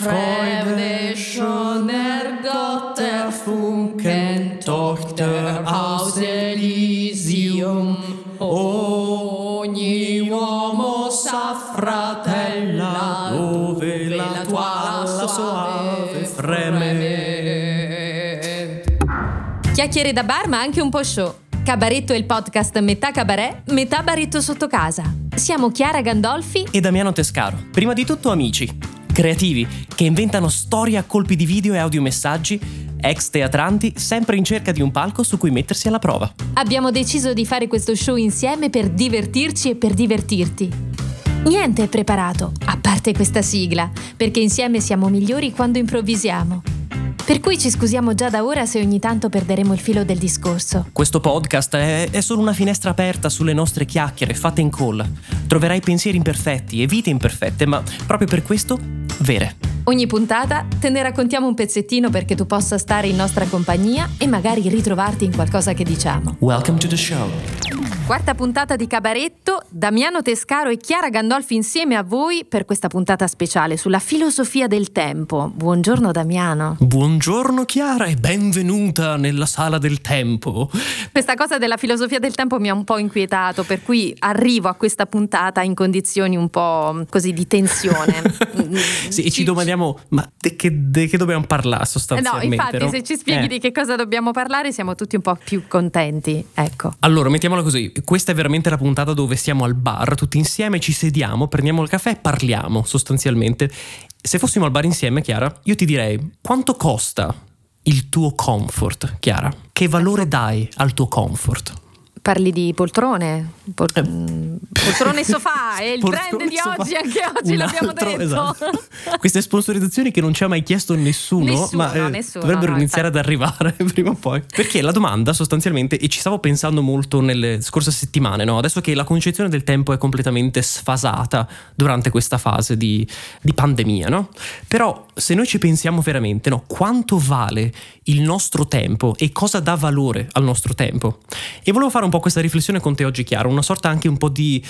Freude schon ergott erfunken, Tochter aus Elysium. Ogni uomo sa fratella dove la tua soave freme. Chiacchiere da bar ma anche un po' show. Cabaretto è il podcast metà cabaret, metà baretto sotto casa. Siamo Chiara Gandolfi e Damiano Tescaro. Prima di tutto amici, creativi che inventano storie a colpi di video e audiomessaggi, ex teatranti sempre in cerca di un palco su cui mettersi alla prova. Abbiamo deciso di fare questo show insieme per divertirci e per divertirti. Niente è preparato, a parte questa sigla, perché insieme siamo migliori quando improvvisiamo. Per cui ci scusiamo già da ora se ogni tanto perderemo il filo del discorso. Questo podcast è, è, solo una finestra aperta sulle nostre chiacchiere fatte in call. Troverai pensieri imperfetti e vite imperfette, ma proprio per questo, vere. Ogni puntata te ne raccontiamo un pezzettino perché tu possa stare in nostra compagnia e magari ritrovarti in qualcosa che diciamo. Welcome to the show. Quarta puntata di Cabaretto, Damiano Tescaro e Chiara Gandolfi insieme a voi per questa puntata speciale sulla filosofia del tempo. Buongiorno Damiano. Buongiorno Chiara e benvenuta nella sala del tempo. Questa cosa della filosofia del tempo mi ha un po' inquietato, per cui arrivo a questa puntata in condizioni un po' così di tensione. sì, e ci domandiamo, ma di che, che, dobbiamo parlare sostanzialmente? No, infatti no? se ci spieghi eh. di che cosa dobbiamo parlare siamo tutti un po' più contenti, ecco. Allora, mettiamola così, questa è veramente la puntata dove siamo al bar, tutti insieme ci sediamo, prendiamo il caffè e parliamo sostanzialmente. Se fossimo al bar insieme, Chiara, io ti direi quanto costa il tuo comfort, Chiara? Che valore dai al tuo comfort? Parli di poltrone, Pol- eh. poltrone sofà, è il poltrone brand di sofà. oggi, anche oggi Un l'abbiamo altro, detto. Esatto. Queste sponsorizzazioni che non ci ha mai chiesto nessuno, nessuno ma eh, nessuno, dovrebbero no, iniziare infatti. ad arrivare prima o poi. Perché la domanda sostanzialmente, e ci stavo pensando molto nelle scorse settimane, no? adesso che la concezione del tempo è completamente sfasata durante questa fase di, di pandemia, no? però se noi ci pensiamo veramente, no? quanto vale il nostro tempo e cosa dà valore al nostro tempo? E volevo fare un po' questa riflessione con te oggi, Chiara, una sorta anche un po' di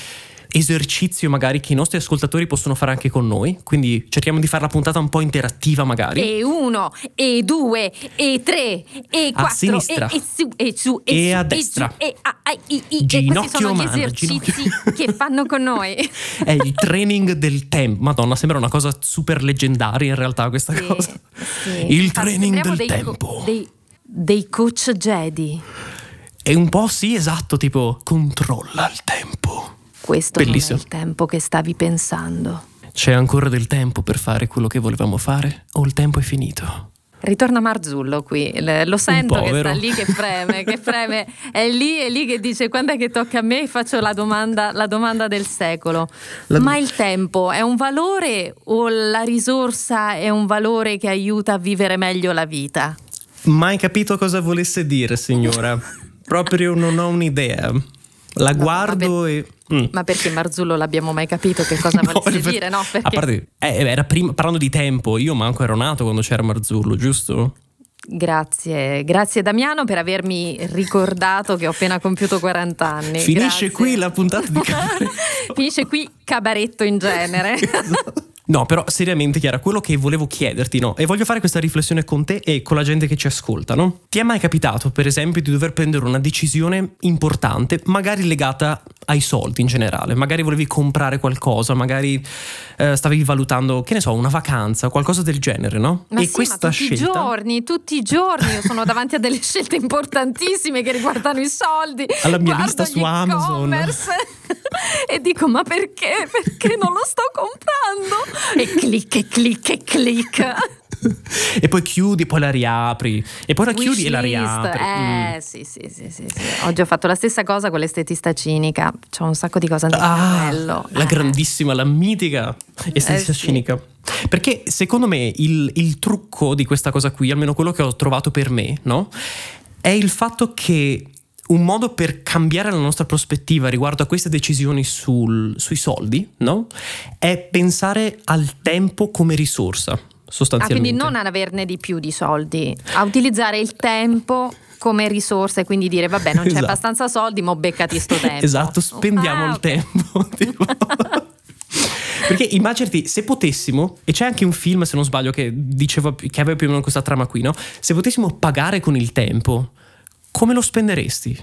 esercizio magari che i nostri ascoltatori possono fare anche con noi, quindi cerchiamo di fare la puntata un po' interattiva magari. E uno, e due, e tre, e quattro, a sinistra, e, e su, e su, e, e su, a destra, e, su, e, a, a, i, i, ginocchio e questi sono mano, gli esercizi ginocchio. che fanno con noi. È il training del tempo, madonna sembra una cosa super leggendaria in realtà questa sì, cosa. Sì. Il training del dei tempo. Co- dei, dei coach Jedi. È un po' sì, esatto, tipo controlla il tempo. Questo Bellissimo. non è il tempo che stavi pensando. C'è ancora del tempo per fare quello che volevamo fare o il tempo è finito? Ritorna Marzullo qui, lo sento che sta lì che preme, che preme, è lì e lì che dice quando è che tocca a me faccio la domanda, la domanda del secolo. La- Ma il tempo è un valore o la risorsa è un valore che aiuta a vivere meglio la vita? Mai capito cosa volesse dire, signora. Proprio non ho un'idea. La No, guardo ma e. Mm. Ma perché Marzullo l'abbiamo mai capito che cosa No, volesse per- dire, no? A Perché parte, eh, era prima, parlando di tempo, io manco ero nato quando c'era Marzullo, giusto? Grazie, grazie Damiano per avermi ricordato che ho appena compiuto 40 anni. Finisce Grazie. qui la puntata di Cabaretto. Finisce qui cabaretto in genere. No, però seriamente Chiara, quello che volevo chiederti, no? E voglio fare questa riflessione con te e con la gente che ci ascolta, no? Ti è mai capitato, per esempio, di dover prendere una decisione importante, magari legata ai soldi in generale? Magari volevi comprare qualcosa, magari eh, stavi valutando, che ne so, una vacanza, qualcosa del genere, no? Ma e sì, questa ma tutti scelta i giorni, tutti i giorni io sono davanti a delle scelte importantissime che riguardano i soldi. Alla mia Guardo lista su Amazon. e dico ma perché? Perché non lo sto comprando? E clic e clic e clic. e poi chiudi, poi la riapri, e poi la chiudi e la riapri. Eh Mm. sì, sì, sì, sì, sì. Oggi ho fatto la stessa cosa con l'estetista cinica. C'ho un sacco di cose nel Ah, cervello. la Eh. grandissima, la mitica estetica Eh, sì. cinica. Perché secondo me il, il trucco di questa cosa qui, almeno quello che ho trovato per me, no? È il fatto che un modo per cambiare la nostra prospettiva riguardo a queste decisioni sul- sui soldi, no? È pensare al tempo come risorsa, Ah, sostanzialmente. quindi non ad averne di più di soldi, a utilizzare il tempo come risorsa e quindi dire vabbè non c'è Esatto. abbastanza soldi, ma beccati sto tempo. Esatto, spendiamo Ah, il ok. tempo. Perché immaginati, se potessimo, e c'è anche un film, se non sbaglio, che diceva che aveva più o meno questa trama qui, no? Se potessimo pagare con il tempo, come lo spenderesti?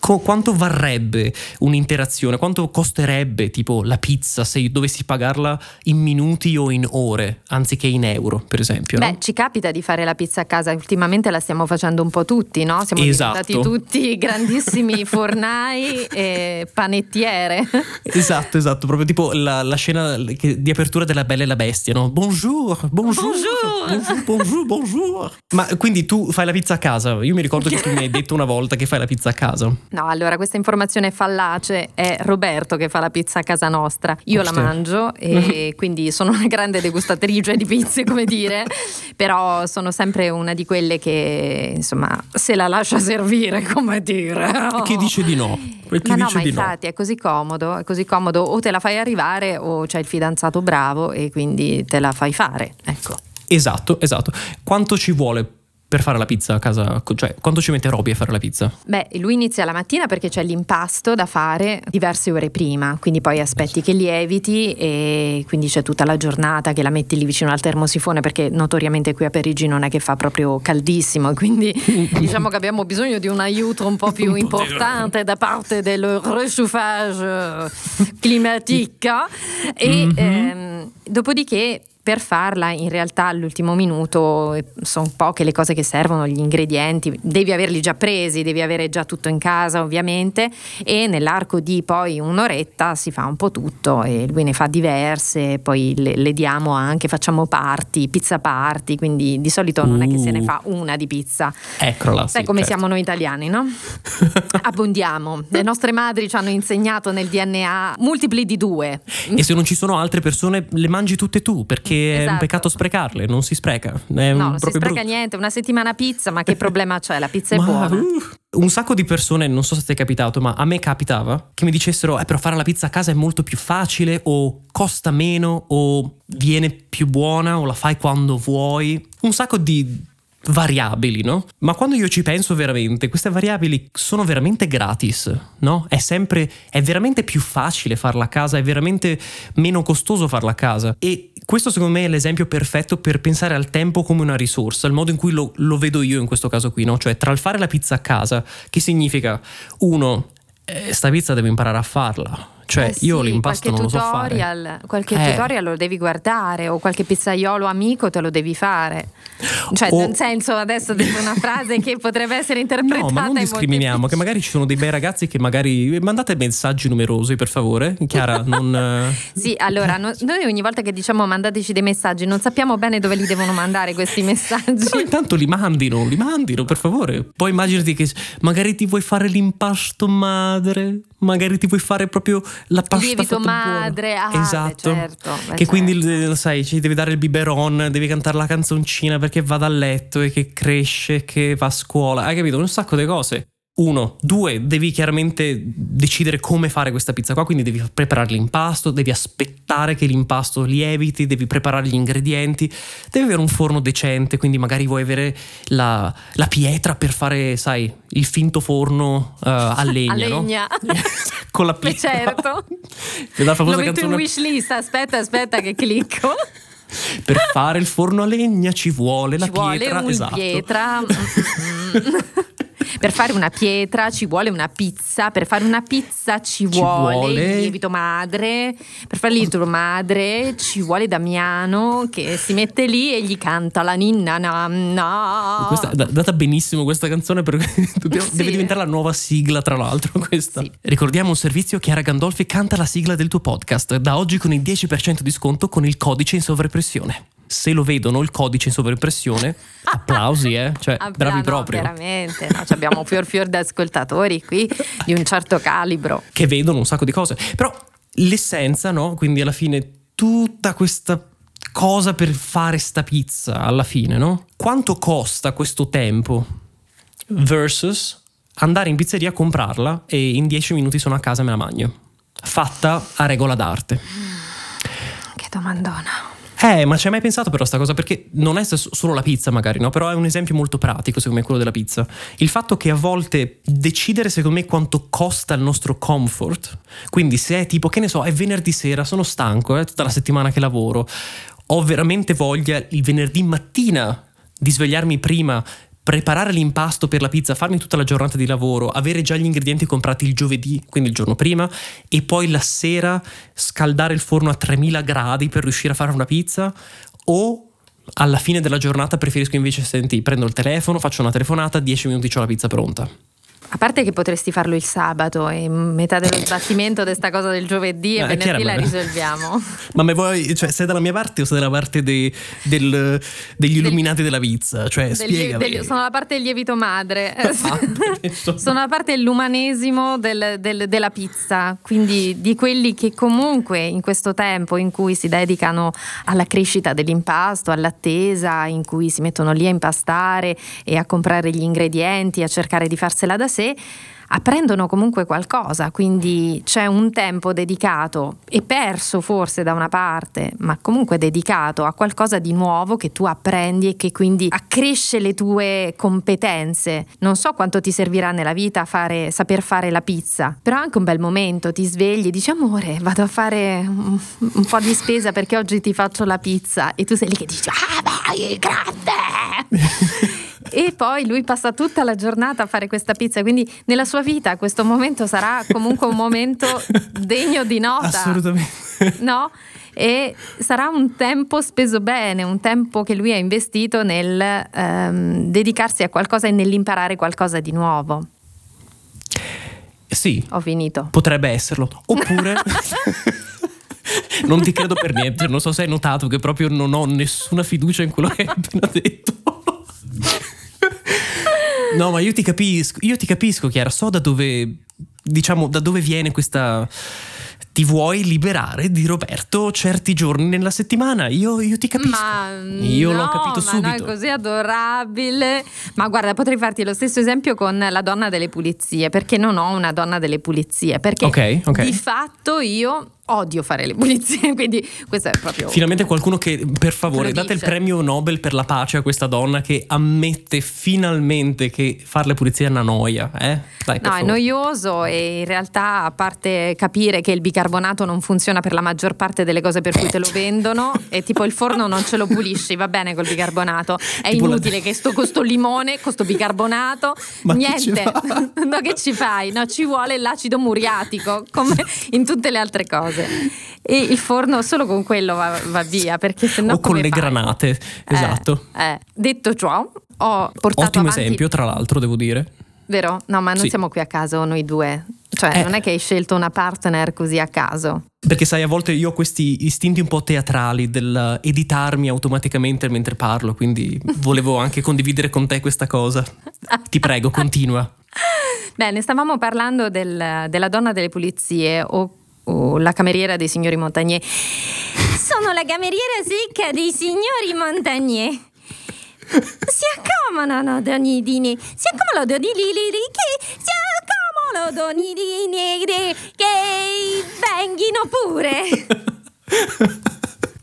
Co- quanto varrebbe un'interazione? Quanto costerebbe tipo la pizza se dovessi pagarla in minuti o in ore anziché in euro, per esempio? Beh, no? ci capita di fare la pizza a casa, ultimamente la stiamo facendo un po' tutti, no? Siamo Esatto. diventati tutti grandissimi fornai e panettiere. Esatto, esatto, proprio tipo la, la scena di apertura della Bella e la Bestia, no? Bonjour, Bonjour. bonjour, bonjour, bonjour. Ma quindi tu fai la pizza a casa? Io mi ricordo che tu mi hai detto una volta che fai la pizza a casa. No, allora questa informazione è fallace, è Roberto che fa la pizza a casa nostra. Io la Questa- mangio e quindi sono una grande degustatrice di pizze, come dire, però sono sempre una di quelle che insomma se la lascia servire, come dire. E Chi dice di no? E chi Ma no, ma di no? infatti è così comodo, è così comodo, o te la fai arrivare o c'è il fidanzato bravo e quindi te la fai fare, ecco. Esatto, esatto. Quanto ci vuole per fare la pizza a casa? Cioè, quanto ci mette Roby a fare la pizza? Beh, lui inizia la mattina perché c'è l'impasto da fare diverse ore prima, quindi poi aspetti che lieviti e quindi c'è tutta la giornata che la metti lì vicino al termosifone perché notoriamente qui a Parigi non è che fa proprio caldissimo quindi diciamo che abbiamo bisogno di un aiuto un po' più importante da parte del réchauffage climatique e ehm, dopodiché per farla in realtà all'ultimo minuto eh, sono poche le cose che servono, gli ingredienti, devi averli già presi, devi avere già tutto in casa ovviamente e nell'arco di poi un'oretta si fa un po' tutto e lui ne fa diverse, poi le, le diamo anche, facciamo party, pizza party, quindi di solito non è che se ne Uh. fa una di pizza. Eccola, Sai sì, come certo. siamo noi italiani, no? Abbondiamo. Le nostre madri ci hanno insegnato nel DNA multipli di due. E se non ci sono altre persone, le mangi tutte tu, perché è un Esatto. peccato sprecarle, non si spreca. È No, non si spreca brutto. niente, una settimana pizza, ma che problema c'è? La pizza è Ma, buona. uh, un sacco di persone, non so se ti è capitato, ma a me capitava che mi dicessero: Eh, però fare la pizza a casa è molto più facile, o costa meno, o viene più buona, o la fai quando vuoi. Un sacco di variabili, no? Ma quando io ci penso veramente, queste variabili sono veramente gratis, no? È sempre, è veramente più facile farla a casa, è veramente meno costoso farla a casa. E questo secondo me è l'esempio perfetto per pensare al tempo come una risorsa, il modo in cui lo, lo vedo io in questo caso qui, no? Cioè tra il fare la pizza a casa, che significa, uno, eh, sta pizza devo imparare a farla. Cioè, Eh sì, io l'impasto non lo so fare. tutorial, Qualche Eh. tutorial lo devi guardare o qualche pizzaiolo amico te lo devi fare. Cioè, O- nel senso, adesso dico una frase che potrebbe essere interpretata No, ma non discriminiamo, che magari ci sono dei bei ragazzi che magari mandate messaggi numerosi, per favore. Chiara, non Sì, allora, no- noi ogni volta che diciamo mandateci dei messaggi non sappiamo bene dove li devono mandare questi messaggi. Però intanto li mandino, li mandino, per favore. Poi immaginati che magari ti vuoi fare l'impasto madre, magari ti vuoi fare proprio la pasta Lievito madre, ah, beh, esatto. certo, beh, che quindi certo. eh, sai, ci devi dare il biberon, devi cantare la canzoncina perché va dal letto e che cresce, che va a scuola. Hai capito? Un sacco di cose. Uno, due, devi chiaramente decidere come fare questa pizza qua, quindi devi preparare l'impasto, devi aspettare che l'impasto lieviti, devi preparare gli ingredienti, devi avere un forno decente, quindi magari vuoi avere la, la pietra per fare, sai, il finto forno eh, a legna, A no? legna. Con la pietra. certo. La Lo famosa metto in canzone wish list, aspetta, aspetta che clicco. per fare il forno a legna ci vuole la ci vuole pietra, una esatto. pietra. Per fare una pietra ci vuole una pizza, per fare una pizza ci, Ci vuole, vuole- il lievito madre, per fare il lievito madre ci vuole Damiano che si mette lì e gli canta la ninna nanna. Questa è da- data benissimo questa canzone perché dobbiamo- Sì. deve diventare la nuova sigla tra l'altro questa. Sì. Ricordiamo un servizio Chiara Gandolfi canta la sigla del tuo podcast da oggi con il 10% di sconto con il codice in sovraimpressione. Se lo vedono il codice in sovraimpressione, applausi eh, cioè Ah, bravi no, proprio. veramente, no, ci abbiamo fior fior di ascoltatori qui di un certo calibro. che vedono un sacco di cose. Però l'essenza, no? Quindi alla fine tutta questa cosa per fare sta pizza, alla fine, no? Quanto costa questo tempo versus andare in pizzeria a comprarla e in 10 minuti sono a casa e me la mangio. Fatta a regola d'arte. Che domandona. Eh, ma ci hai mai pensato però sta cosa? Perché non è solo la pizza magari, no? Però è un esempio molto pratico secondo me quello della pizza. Il fatto che a volte decidere secondo me quanto costa il nostro comfort, quindi se è tipo, che ne so, è venerdì sera, sono stanco, è tutta la settimana che lavoro, ho veramente voglia il venerdì mattina di svegliarmi prima preparare l'impasto per la pizza, farmi tutta la giornata di lavoro, avere già gli ingredienti comprati il giovedì, quindi il giorno prima, e poi la sera scaldare il forno a 3000 gradi per riuscire a fare una pizza, o alla fine della giornata preferisco invece, senti, prendo il telefono, faccio una telefonata, 10 minuti ho la pizza pronta. A parte che potresti farlo il sabato e metà dello sbattimento di questa cosa del giovedì e eh, venerdì la risolviamo. Ma me vuoi, cioè, sei dalla mia parte o sei dalla parte dei, del, degli illuminati del, della pizza? Cioè, del, sono la parte del lievito madre. Ah, sono la parte dell'umanesimo del, della pizza, quindi di quelli che comunque in questo tempo in cui si dedicano alla crescita dell'impasto, all'attesa, in cui si mettono lì a impastare e a comprare gli ingredienti, a cercare di farsela da sé, sé apprendono comunque qualcosa, quindi c'è un tempo dedicato e perso forse da una parte, ma comunque dedicato a qualcosa di nuovo che tu apprendi e che quindi accresce le tue competenze. Non so quanto ti servirà nella vita fare, saper fare la pizza, però anche un bel momento, ti svegli e dici amore, vado a fare un, un po' di spesa perché oggi ti faccio la pizza e tu sei lì che dici ah vai, grande! e poi lui passa tutta la giornata a fare questa pizza, quindi nella sua vita questo momento sarà comunque un momento degno di nota. Assolutamente. No? E sarà un tempo speso bene, un tempo che lui ha investito nel um, dedicarsi a qualcosa e nell'imparare qualcosa di nuovo. Sì. Ho finito. Potrebbe esserlo. Oppure... non ti credo per niente, non so se hai notato che proprio non ho nessuna fiducia in quello che hai appena detto. No, ma io ti capisco, io ti capisco, Chiara, so da dove, diciamo, da dove viene questa ti vuoi liberare di Roberto certi giorni nella settimana. Io, io ti capisco. Ma io no, l'ho capito ma subito. Ma è così adorabile. Ma guarda, potrei farti lo stesso esempio con la donna delle pulizie, perché non ho una donna delle pulizie, perché okay, okay. di fatto io odio fare le pulizie, quindi questo è proprio... Finalmente qualcuno che, per favore, date il premio Nobel per la pace a questa donna che ammette finalmente che fare le pulizie è una noia. Eh? Dai, no, è noioso e in realtà, a parte capire che il bicarbonato non funziona per la maggior parte delle cose per cui te lo vendono, e tipo il forno non ce lo pulisci, va bene col bicarbonato, è tipo inutile la... che sto con sto limone, con sto bicarbonato, Ma niente, no che ci fai? No, ci vuole l'acido muriatico, come in tutte le altre cose cose. E il forno solo con quello va, va via, perché se no... O con le fai? granate, esatto. Eh, eh. Detto ciò, ho portato Ottimo avanti... esempio, tra l'altro, devo dire. Vero? No, ma non sì. siamo qui a caso noi due. Cioè, eh. non è che hai scelto una partner così a caso. Perché sai, a volte io ho questi istinti un po' teatrali del editarmi automaticamente mentre parlo, quindi volevo anche condividere con te questa cosa. Ti prego, continua. Bene, stavamo parlando del, della donna delle pulizie o o la cameriera dei signori Montagnier. Sono la cameriera secca dei signori Montagnier. Si accomodano donidini, si accomodano donidini che si accomodano donidini che venghino pure.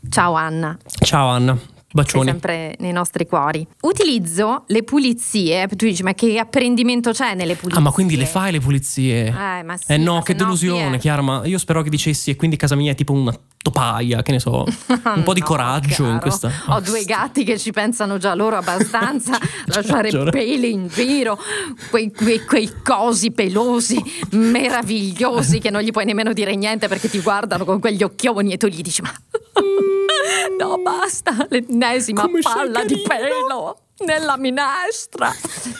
Ciao Anna. Ciao Anna. Bacioni. Sei sempre nei nostri cuori. Utilizzo le pulizie. Tu dici, ma che apprendimento c'è nelle pulizie? Ah, ma quindi le fai le pulizie? Eh, ma sì, eh no, che delusione, no, Chiara. Ma io spero che dicessi, e quindi casa mia è tipo una topaia, che ne so, un po' di no, coraggio chiaro. in questa. Ho due gatti che ci pensano già loro abbastanza, lasciare peli in giro, quei, quei, quei, cosi pelosi meravigliosi che non gli puoi nemmeno dire niente perché ti guardano con quegli occhioni e tu gli dici ma no basta, l'ennesima Come palla di pelo nella minestra.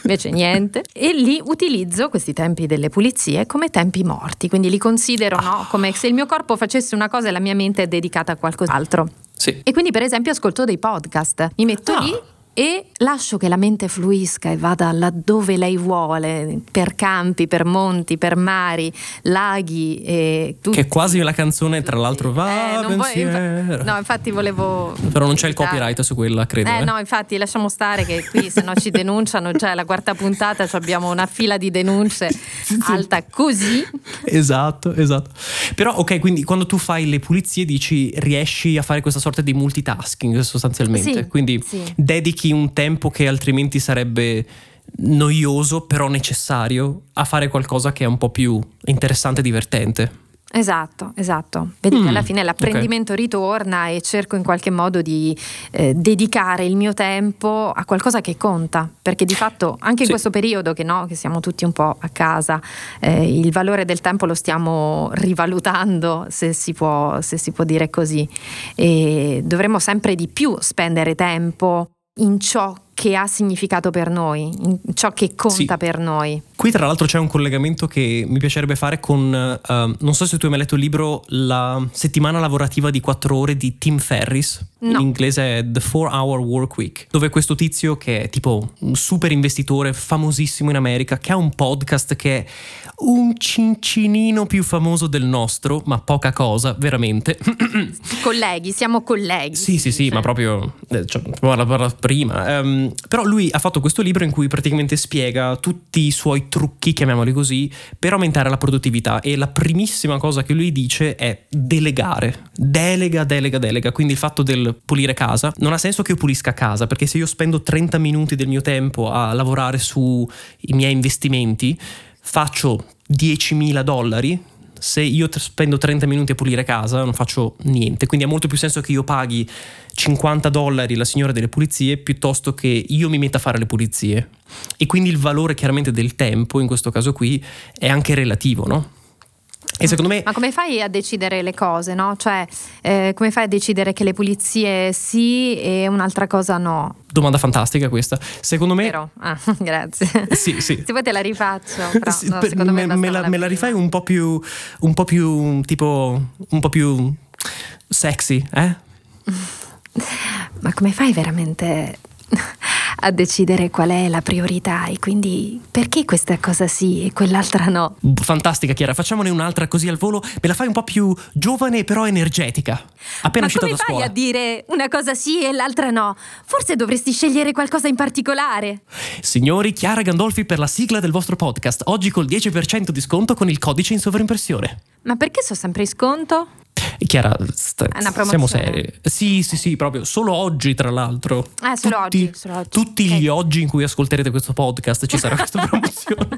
Invece niente. E lì utilizzo questi tempi delle pulizie come tempi morti, quindi li considero no, come se il mio corpo facesse una cosa e la mia mente è dedicata a qualcos'altro. Sì. E quindi per esempio ascolto dei podcast, mi metto ah. lì e lascio che la mente fluisca e vada laddove lei vuole, per campi, per monti, per mari, laghi e tutto. Che è quasi la canzone, tra l'altro, va Eh, non vuoi- pensiero. infa- no, infatti volevo. Però non c'è il copyright su quella, credo. Eh eh. no, infatti lasciamo stare che qui se no ci denunciano, già è la quarta puntata abbiamo una fila di denunce alta così. Esatto, esatto. Però, ok, quindi quando tu fai le pulizie dici riesci a fare questa sorta di multitasking sostanzialmente. Sì, quindi sì. dedichi un tempo che altrimenti sarebbe noioso, però necessario, a fare qualcosa che è un po' più interessante e divertente. Esatto, esatto. Vedi che Mm, alla fine l'apprendimento ritorna e cerco in qualche modo di eh, dedicare il mio tempo a qualcosa che conta, perché di fatto anche in Sì. questo periodo che, no, che siamo tutti un po' a casa, eh, il valore del tempo lo stiamo rivalutando, se si può, se si può dire così, e dovremmo sempre di più spendere tempo in ciò che ha significato per noi, in ciò che conta Sì. per noi. Qui tra l'altro c'è un collegamento che mi piacerebbe fare con, eh, non so se tu hai mai letto il libro La settimana lavorativa di quattro ore di Tim Ferris, in No. inglese è The 4 Hour Work Week, dove questo tizio che è tipo un super investitore famosissimo in America, che ha un podcast che è un cincinino più famoso del nostro, ma poca cosa, veramente. Colleghi, siamo colleghi. Sì, sì, sì, Cioè, ma proprio eh, cioè, parla, parla prima. Ehm, però lui ha fatto questo libro in cui praticamente spiega tutti i suoi trucchi, chiamiamoli così, per aumentare la produttività. E la primissima cosa che lui dice è delegare. Delega, delega, delega. Quindi il fatto del pulire casa. Non ha senso che io pulisca casa, perché se io spendo 30 minuti del mio tempo a lavorare sui miei investimenti, faccio 10.000 dollari se io spendo 30 minuti a pulire casa non faccio niente, quindi ha molto più senso che io paghi 50 dollari la signora delle pulizie piuttosto che io mi metta a fare le pulizie. E quindi il valore chiaramente del tempo, in questo caso qui, è anche relativo, no? E secondo me... Ma come fai a decidere le cose, no? Cioè, eh, come fai a decidere che le pulizie sì e un'altra cosa no? Domanda fantastica questa. Secondo me... Vero? Ah, grazie. Sì, sì. Se vuoi te la rifaccio, però Sì, no, per- secondo me, me, la, bastava me la rifai un po' più un po' più tipo un po' più sexy, eh? Ma come fai veramente a decidere qual è la priorità e quindi perché questa cosa sì e quell'altra no? Fantastica Chiara, facciamone un'altra così al volo, me la fai un po' più giovane però energetica. Appena Ma uscita come da fai scuola. a dire una cosa sì e l'altra no? Forse dovresti scegliere qualcosa in particolare. Signori, Chiara Gandolfi per la sigla del vostro podcast, oggi col 10% di sconto con il codice in sovrimpressione. Ma perché so sempre in sconto? Chiara, sta- siamo seri. Sì, sì, sì, proprio. Solo oggi, tra l'altro. Ah, solo Tutti- oggi, solo oggi. Tutti Ok. gli oggi in cui ascolterete questo podcast ci sarà questa promozione.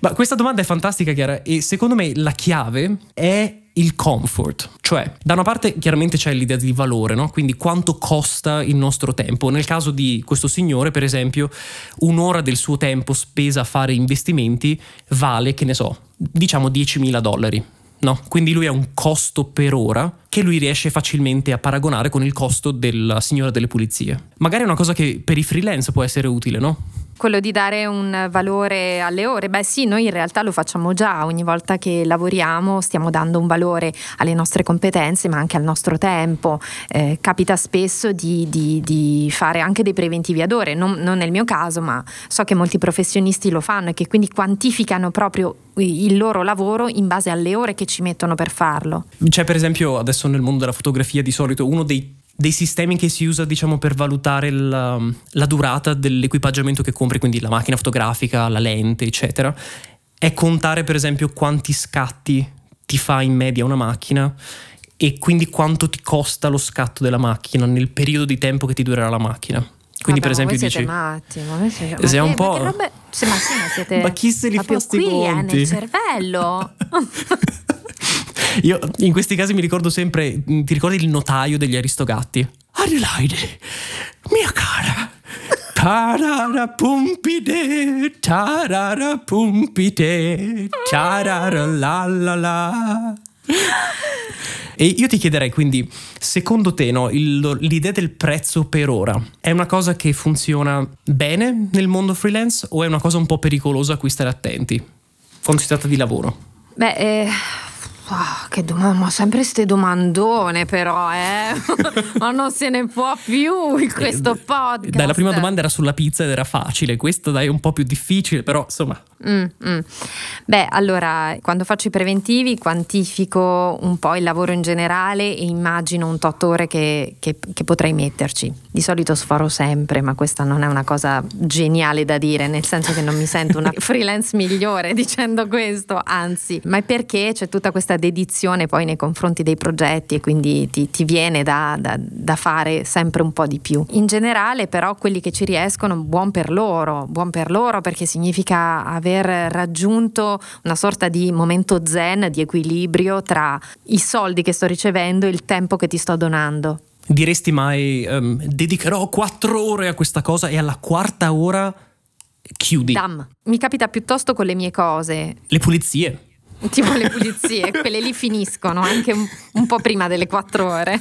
Ma questa domanda è fantastica, Chiara, e secondo me la chiave è il comfort. Cioè, da una parte chiaramente c'è l'idea di valore, no? Quindi quanto costa il nostro tempo. Nel caso di questo signore, per esempio, un'ora del suo tempo spesa a fare investimenti vale, che ne so, diciamo 10.000 dollari. No? Quindi lui ha un costo per ora che lui riesce facilmente a paragonare con il costo della signora delle pulizie. Magari è una cosa che per i freelance può essere utile, no? Quello di dare un valore alle ore, beh sì, noi in realtà lo facciamo già, ogni volta che lavoriamo stiamo dando un valore alle nostre competenze ma anche al nostro tempo. Eh, capita spesso di, di- di fare anche dei preventivi ad ore, non, non nel mio caso ma so che molti professionisti lo fanno e che quindi quantificano proprio il loro lavoro in base alle ore che ci mettono per farlo. C'è per esempio adesso nel mondo della fotografia di solito uno dei, dei sistemi che si usa diciamo per valutare la, la durata dell'equipaggiamento che compri, quindi la macchina fotografica, la lente, eccetera, è contare per esempio quanti scatti ti fa in media una macchina e quindi quanto ti costa lo scatto della macchina nel periodo di tempo che ti durerà la macchina. Quindi per Vabbè, ma esempio dici... matti, ma siete, Sei ma un po'- ma robe- sì, ma sì, ma siete Ma chi se li fa proprio sti qui, eh, conti? nel cervello. Io in questi casi mi ricordo sempre, ti ricordi il notaio degli Aristogatti? Adelaide, mia cara. Tarara pumpide, tarara pumpide, tarara la la la. E io ti chiederei quindi, secondo te, no, il- l'idea del prezzo per ora è una cosa che funziona bene nel mondo freelance o è una cosa un po' pericolosa a cui stare attenti quando si tratta di lavoro? Beh, eh, Ah, che domanda, ma sempre ste domandone però, eh? ma non se ne può più in questo podcast. Dai, la prima domanda era sulla pizza ed era facile, questa dai è un po' più difficile, però insomma... Mm, mm. Beh, allora, quando faccio i preventivi quantifico un po' il lavoro in generale e immagino un tot ore che, che, che potrei metterci. Di solito sforo sempre, ma questa non è una cosa geniale da dire, nel senso che non mi sento una freelance migliore dicendo questo, anzi, ma è perché c'è tutta questa dedizione poi nei confronti dei progetti e quindi ti, ti viene da, da, da, fare sempre un po' di più. In generale però quelli che ci riescono, buon per loro, buon per loro perché significa aver raggiunto una sorta di momento zen, di equilibrio tra i soldi che sto ricevendo e il tempo che ti sto donando. Diresti mai um, dedicherò quattro ore a questa cosa e alla quarta ora chiudi? Dam. Mi capita piuttosto con le mie cose. Le pulizie tipo le pulizie, quelle lì finiscono anche un, un, po' prima delle quattro ore,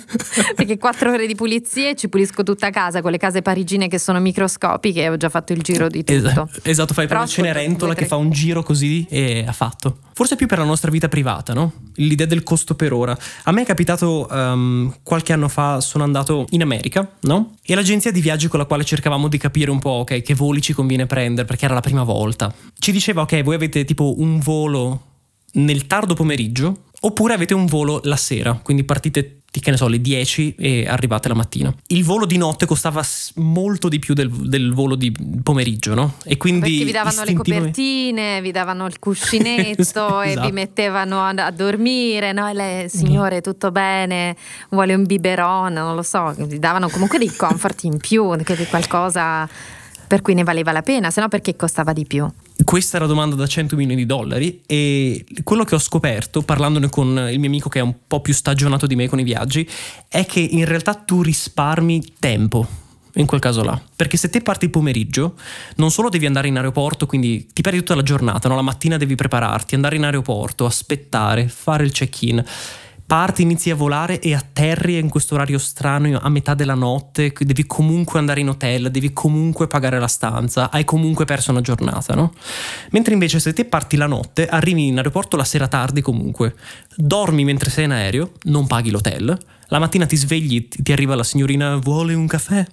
perché quattro ore di pulizie ci pulisco tutta casa con le case parigine che sono microscopiche e ho già fatto il giro di tutto. Esatto, fai proprio Cenerentola che fa un giro così e ha fatto. Forse più per la nostra vita privata, no? L'idea del costo per ora. A me è capitato um, qualche anno fa, sono andato in America, no? E l'agenzia di viaggi con la quale cercavamo di capire un po', ok, che voli ci conviene prendere, perché era la prima volta. Ci diceva, ok, voi avete tipo un volo nel tardo pomeriggio oppure avete un volo la sera, quindi partite che ne so, le 10 e arrivate la mattina. Il volo di notte costava molto di più del, del volo di pomeriggio, no? E quindi Perché vi davano istintivamente... le copertine, vi davano il cuscinetto esatto. e vi mettevano a, a dormire, no? E lei, signore, tutto bene, vuole un biberon, non lo so, vi davano comunque dei comfort in più, qualcosa per cui ne valeva la pena, se no perché costava di più? Questa è la domanda da 100 milioni di dollari e quello che ho scoperto parlandone con il mio amico che è un po' più stagionato di me con i viaggi è che in realtà tu risparmi tempo in quel caso là. Perché se te parti il pomeriggio, non solo devi andare in aeroporto, quindi ti perdi tutta la giornata, no? la mattina devi prepararti, andare in aeroporto, aspettare, fare il check-in parti, inizi a volare e atterri in questo orario strano a metà della notte, devi comunque andare in hotel, devi comunque pagare la stanza, hai comunque perso una giornata, no? Mentre invece se te parti la notte, arrivi in aeroporto la sera tardi comunque, dormi mentre sei in aereo, non paghi l'hotel, la mattina ti svegli, ti arriva la signorina, vuole un caffè?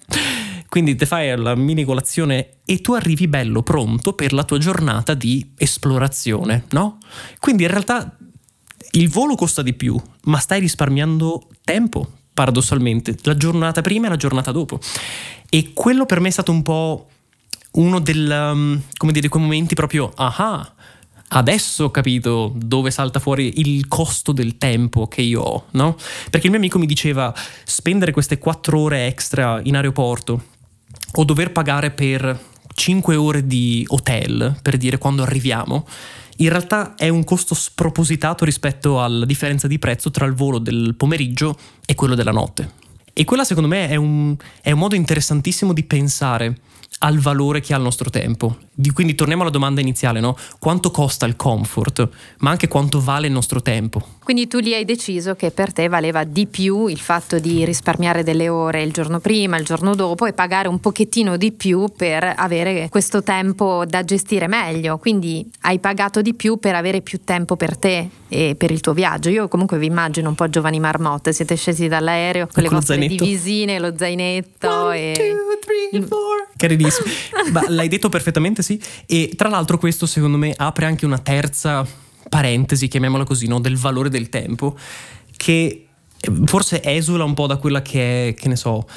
Quindi ti fai la mini colazione e tu arrivi bello pronto per la tua giornata di esplorazione, no? Quindi in realtà il volo costa di più, ma stai risparmiando tempo, paradossalmente, la giornata prima e la giornata dopo. E quello per me è stato un po' uno del, um, come dire, quei momenti proprio, ah, adesso ho capito dove salta fuori il costo del tempo che io ho, no? Perché il mio amico mi diceva spendere queste quattro ore extra in aeroporto o dover pagare per cinque ore di hotel, per dire quando arriviamo, in realtà è un costo spropositato rispetto alla differenza di prezzo tra il volo del pomeriggio e quello della notte. E quella secondo me è un, è un modo interessantissimo di pensare al valore che ha il nostro tempo. Quindi torniamo alla domanda iniziale, no? Quanto costa il comfort, ma anche quanto vale il nostro tempo. Quindi tu lì hai deciso che per te valeva di più il fatto di risparmiare delle ore il giorno prima, il giorno dopo e pagare un pochettino di più per avere questo tempo da gestire meglio. Quindi hai pagato di più per avere più tempo per te e per il tuo viaggio. Io comunque vi immagino un po' giovani marmotte, siete scesi dall'aereo con le vostre zainetto. divisine, lo zainetto One, e... Two, three, four. Carinissimo. l'hai detto perfettamente sì. E tra l'altro questo secondo me apre anche una terza parentesi, chiamiamola così, no? del valore del tempo, che forse esula un po' da quella che è, che ne so,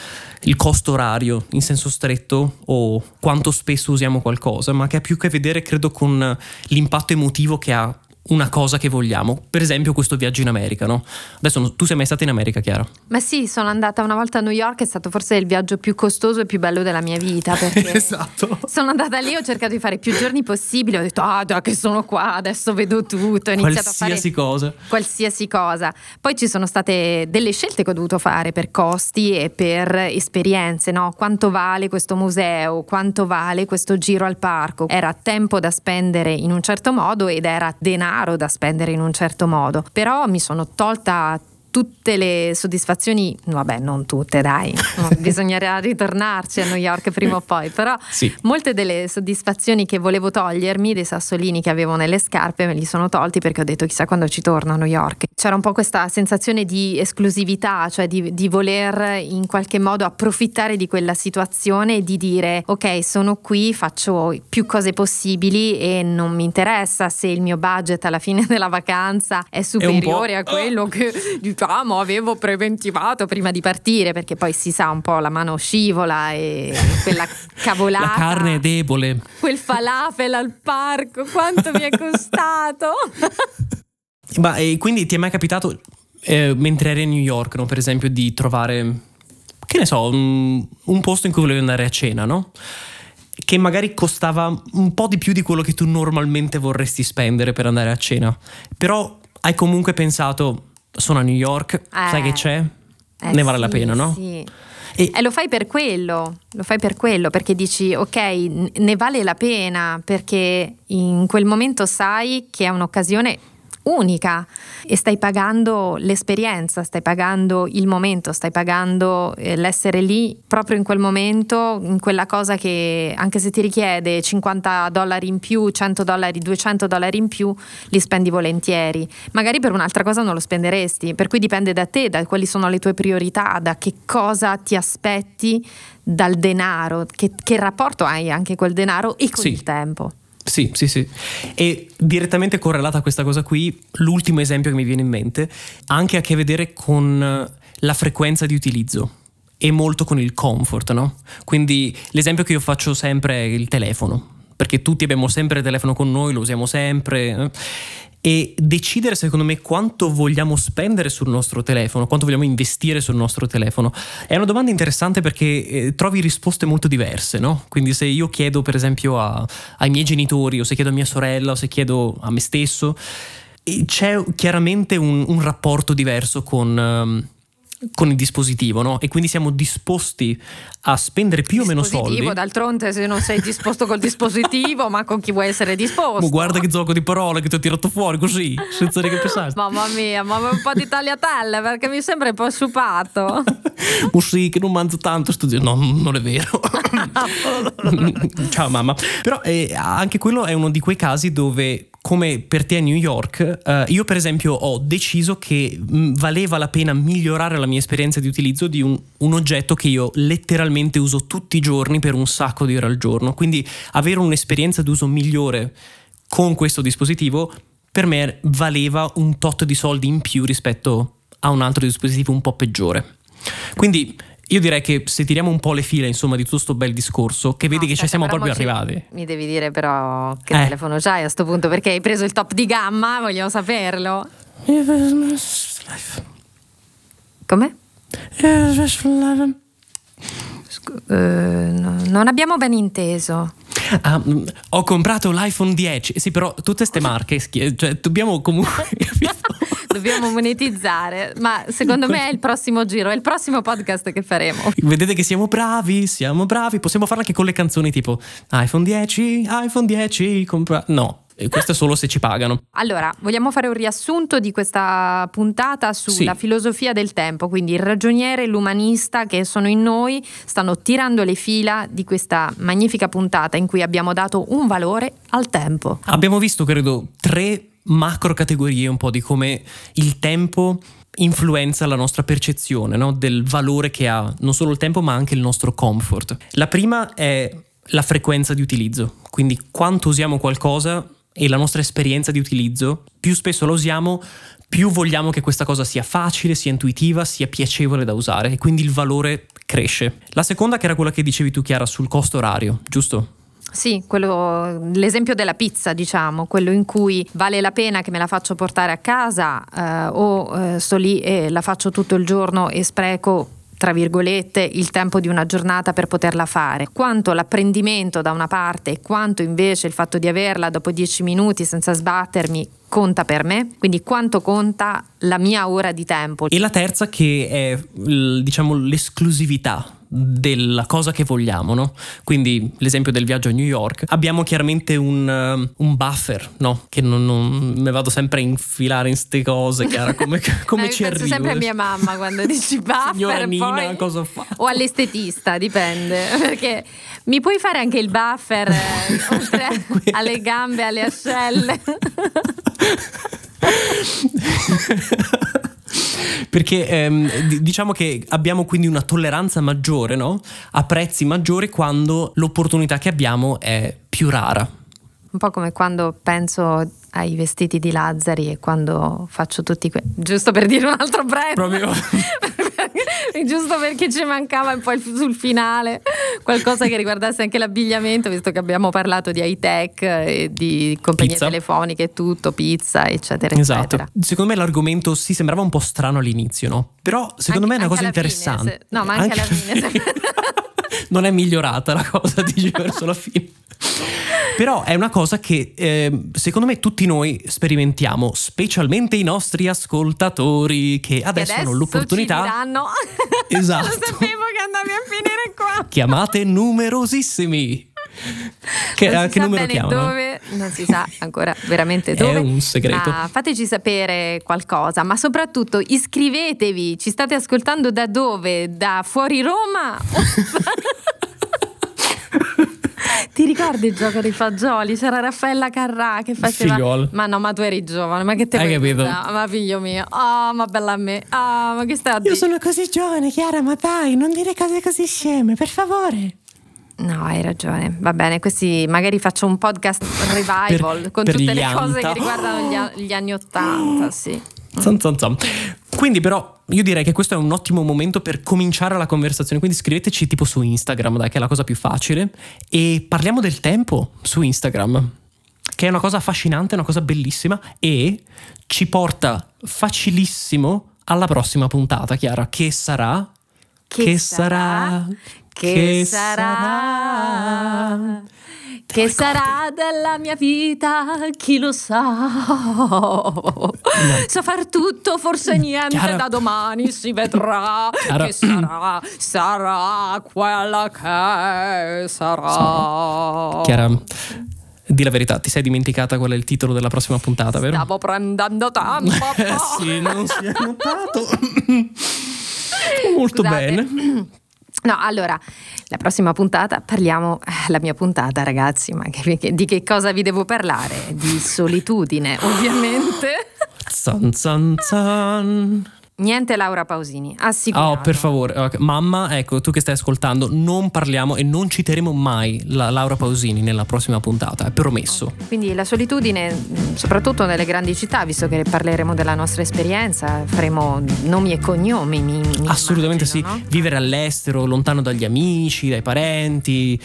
il costo orario in senso stretto o quanto spesso usiamo qualcosa, ma che ha più a che vedere, credo, con l'impatto emotivo che ha una cosa che vogliamo. Per esempio questo viaggio in America, no? Adesso tu sei mai stata in America, Chiara? Ma sì, sono andata una volta a New York, è stato forse il viaggio più costoso e più bello della mia vita. esatto. Sono andata lì, ho cercato di fare più giorni possibili, ho detto, ah, da che sono qua, adesso vedo tutto. Ho iniziato qualsiasi a fare cosa. Qualsiasi cosa. Poi ci sono state delle scelte che ho dovuto fare per costi e per esperienze, no? Quanto vale questo museo, quanto vale questo giro al parco. Era tempo da spendere in un certo modo ed era denaro denaro da spendere in un certo modo, però mi sono tolta tutte le soddisfazioni, vabbè non tutte dai, bisognerà ritornarci a New York prima o poi, però Sì. molte delle soddisfazioni che volevo togliermi, dei sassolini che avevo nelle scarpe, me li sono tolti perché ho detto chissà quando ci torno a New York. C'era un po' questa sensazione di esclusività, cioè di, di voler in qualche modo approfittare di quella situazione e di dire ok sono qui, faccio più cose possibili e non mi interessa se il mio budget alla fine della vacanza è superiore a quello che diciamo avevo preventivato prima di partire perché poi si sa un po' la mano scivola e quella cavolata La carne è debole. quel falafel al parco quanto mi è costato Ma e quindi ti è mai capitato, eh, mentre eri a New York, no, per esempio, di trovare, che ne so, un, un posto in cui volevi andare a cena, no? Che magari costava un po' di più di quello che tu normalmente vorresti spendere per andare a cena. Però hai comunque pensato, sono a New York, sai Eh. che c'è? Eh ne vale la sì, pena, no? sì. E- E lo fai per quello, lo fai per quello, perché dici ok, ne vale la pena, perché in quel momento sai che è un'occasione unica e stai pagando l'esperienza, stai pagando il momento, stai pagando eh, l'essere lì proprio in quel momento, in quella cosa che anche se ti richiede 50 dollari in più, 100 dollari, 200 dollari in più, li spendi volentieri. Magari per un'altra cosa non lo spenderesti, per cui dipende da te, da quali sono le tue priorità, da che cosa ti aspetti dal denaro, che, che rapporto hai anche col denaro e con Sì. il tempo. Sì, sì, sì. E direttamente correlata a questa cosa qui, l'ultimo esempio che mi viene in mente ha anche a che vedere con eh, la frequenza di utilizzo e molto con il comfort, no? Quindi l'esempio che io faccio sempre è il telefono, perché tutti abbiamo sempre il telefono con noi, lo usiamo sempre. Eh. E decidere secondo me quanto vogliamo spendere sul nostro telefono, quanto vogliamo investire sul nostro telefono, è una domanda interessante perché eh, trovi risposte molto diverse, no? Quindi se io chiedo per esempio a- ai miei genitori o se chiedo a mia sorella o se chiedo a me stesso, e c'è chiaramente un, un rapporto diverso con... ehm, con il dispositivo, no? E quindi siamo disposti a spendere più o meno soldi. Dispositivo, d'altronde se non sei disposto col dispositivo, ma con chi vuoi essere disposto? Ma guarda che gioco di parole che ti ho tirato fuori così, senza neanche pensare. Mamma mia, ma un po' di tagliatelle perché mi sembra un po' supato. Oh sì, che non mangio tanto sto. No, non è vero. Ciao mamma. Però eh, anche quello è uno di quei casi dove, come per te a New York, eh, io per esempio ho deciso che mh, valeva la pena migliorare la mia esperienza di utilizzo di un, un oggetto che io letteralmente uso tutti i giorni per un sacco di ore al giorno. Quindi avere un'esperienza d'uso migliore con questo dispositivo per me valeva un tot di soldi in più rispetto a un altro dispositivo un po' peggiore. Quindi io direi che se tiriamo un po' le file, insomma, di tutto sto bel discorso, che vedi No, che ci aspetta, siamo proprio ci- arrivati. Mi devi dire però che Eh. telefono c'hai a sto punto perché hai preso il top di gamma, vogliamo saperlo. Come? Scu- eh, no, non abbiamo ben inteso. Ah, mm, ho comprato l'iPhone 10. Sì, però tutte ste marche, schi- cioè dobbiamo comunque? Dobbiamo monetizzare, ma secondo me è il prossimo giro, è il prossimo podcast che faremo. Vedete che siamo bravi, siamo bravi. Possiamo farlo anche con le canzoni tipo iPhone 10, iPhone 10, compra... No, e questo è solo se ci pagano. Allora, vogliamo fare un riassunto di questa puntata sulla Sì. filosofia del tempo, quindi il ragioniere e l'umanista che sono in noi stanno tirando le fila di questa magnifica puntata in cui abbiamo dato un valore al tempo. Abbiamo visto, credo, tre macro categorie un po' di come il tempo influenza la nostra percezione no? del valore che ha non solo il tempo ma anche il nostro comfort. La prima è la frequenza di utilizzo, quindi quanto usiamo qualcosa e la nostra esperienza di utilizzo, più spesso la usiamo, più vogliamo che questa cosa sia facile, sia intuitiva, sia piacevole da usare e quindi il valore cresce. La seconda che era quella che dicevi tu Chiara sul costo orario, giusto? Sì, quello- l'esempio della pizza, diciamo, quello in cui vale la pena che me la faccio portare a casa eh, o eh, sto lì e la faccio tutto il giorno e spreco tra virgolette il tempo di una giornata per poterla fare. Quanto l'apprendimento da una parte e quanto invece il fatto di averla dopo dieci minuti senza sbattermi conta per me, quindi quanto conta la mia ora di tempo. E la terza che è diciamo l'esclusività della cosa che vogliamo, no? Quindi l'esempio del viaggio a New York, abbiamo chiaramente un, um, un buffer, no? Che non, non mi vado sempre a infilare in ste cose, Chiara, come, come No, ci penso arrivo? sempre a mia mamma quando dici buffer Signora Nina, poi- cosa fa? o all'estetista dipende perché mi puoi fare anche il buffer eh, oltre alle gambe alle ascelle Perché ehm, di- diciamo che abbiamo quindi una tolleranza maggiore, no? A prezzi maggiori quando l'opportunità che abbiamo è più rara. un po' come quando penso ai vestiti di Lazzari e quando faccio tutti que- giusto per dire un altro brand Proprio. giusto perché ci mancava un po' il- sul finale qualcosa che riguardasse anche l'abbigliamento visto che abbiamo parlato di high tech e di compagnie Pizza. telefoniche e tutto pizza eccetera Esatto. eccetera Secondo me l'argomento sì sembrava un po' strano all'inizio, no? Però secondo Anche- me è una anche cosa alla fine, interessante. se- no, ma anche alla fine, se- non è migliorata la cosa, dici verso la fine. Però è una cosa che eh, secondo me tutti noi sperimentiamo, specialmente i nostri ascoltatori che adesso, hanno l'opportunità. ci diranno Esatto. lo sapevo che andavi a finire qua Chiamate numerosissimi. Che, non si che sa numero chiamano? dove, non si sa ancora veramente È dove. un segreto. Ma fateci sapere qualcosa, ma soprattutto iscrivetevi. Ci state ascoltando da dove? Da fuori Roma? Ti ricordi il gioco dei fagioli? C'era Raffaella Carrà che faceva. Figliuolo. Ma no, ma tu eri giovane, ma che te Hai capito? pensare? Ma figlio mio, ah, ma bella a me, ah, ma che stai a dire? così giovane, Chiara, ma dai, non dire cose così sceme, per favore. No, hai ragione. Va bene, questi magari faccio un podcast revival Per- con per tutte le cose che riguardano gli, gli anni Ottanta, sì. Zan, zan, zan. Quindi però io direi che questo è un ottimo momento per cominciare la conversazione, quindi scriveteci tipo su Instagram, dai, che è la cosa più facile, e parliamo del tempo su Instagram, che è una cosa affascinante, una cosa bellissima e ci porta facilissimo alla prossima puntata, Chiara, che sarà... Che sarà? Che sarà? Che sarà della mia vita? Chi lo sa? So far tutto, forse niente, Chiara. da domani si vedrà. Chiara. Che sarà? Sarà quella che sarà. Chiara, di la verità, ti sei dimenticata qual è il titolo della prossima puntata, vero? Stavo prendendo tempo. Eh sì, non si è notato. Molto Scusate. bene. No, allora, la prossima puntata parliamo, eh, la mia puntata ragazzi, ma che- che- di che cosa vi devo parlare? Di solitudine, ovviamente. Zan zan zan. Niente Laura Pausini, assicurato. Oh, per favore, mamma, ecco, tu che stai ascoltando, non parliamo e non citeremo mai la Laura Pausini nella prossima puntata, è promesso. Quindi la solitudine, soprattutto nelle grandi città, visto che parleremo della nostra esperienza, faremo nomi e cognomi. mi- mi Assolutamente immagino, sì, no? vivere all'estero, lontano dagli amici, dai parenti,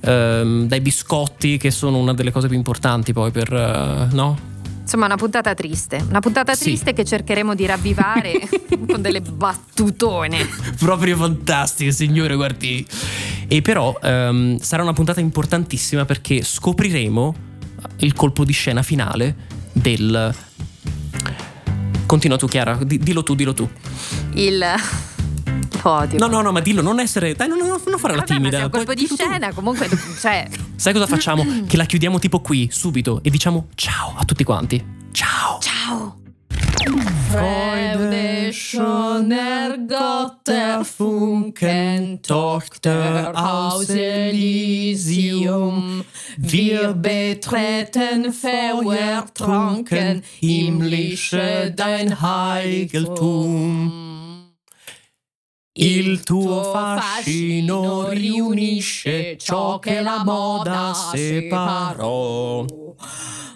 ehm, dai biscotti, che sono una delle cose più importanti poi per, eh, no? Insomma, una puntata triste. Una puntata Sì. triste che cercheremo di ravvivare con delle battutone. Proprio fantastiche, signore, guardi. E però ehm, sarà una puntata importantissima perché scopriremo il colpo di scena finale del... Continua tu, Chiara, di- dillo tu, dillo tu. Il. Odio. No, no, no, ma dillo, non essere... Dai, non, non, non fare la timida. è un colpo di scena, comunque, cioè, Sai cosa facciamo? che la chiudiamo tipo qui, subito, e diciamo ciao a tutti quanti. Ciao. ciao. Freude schöner Gott erfunken, Tochter aus Elysium. Wir betreten vertrunken himmlische dein Heiligtum. Il tuo fascino riunisce ciò che la moda separò.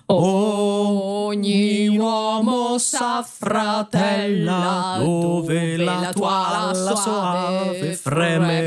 Ogni uomo s'affratella dove la tua ala soave freme.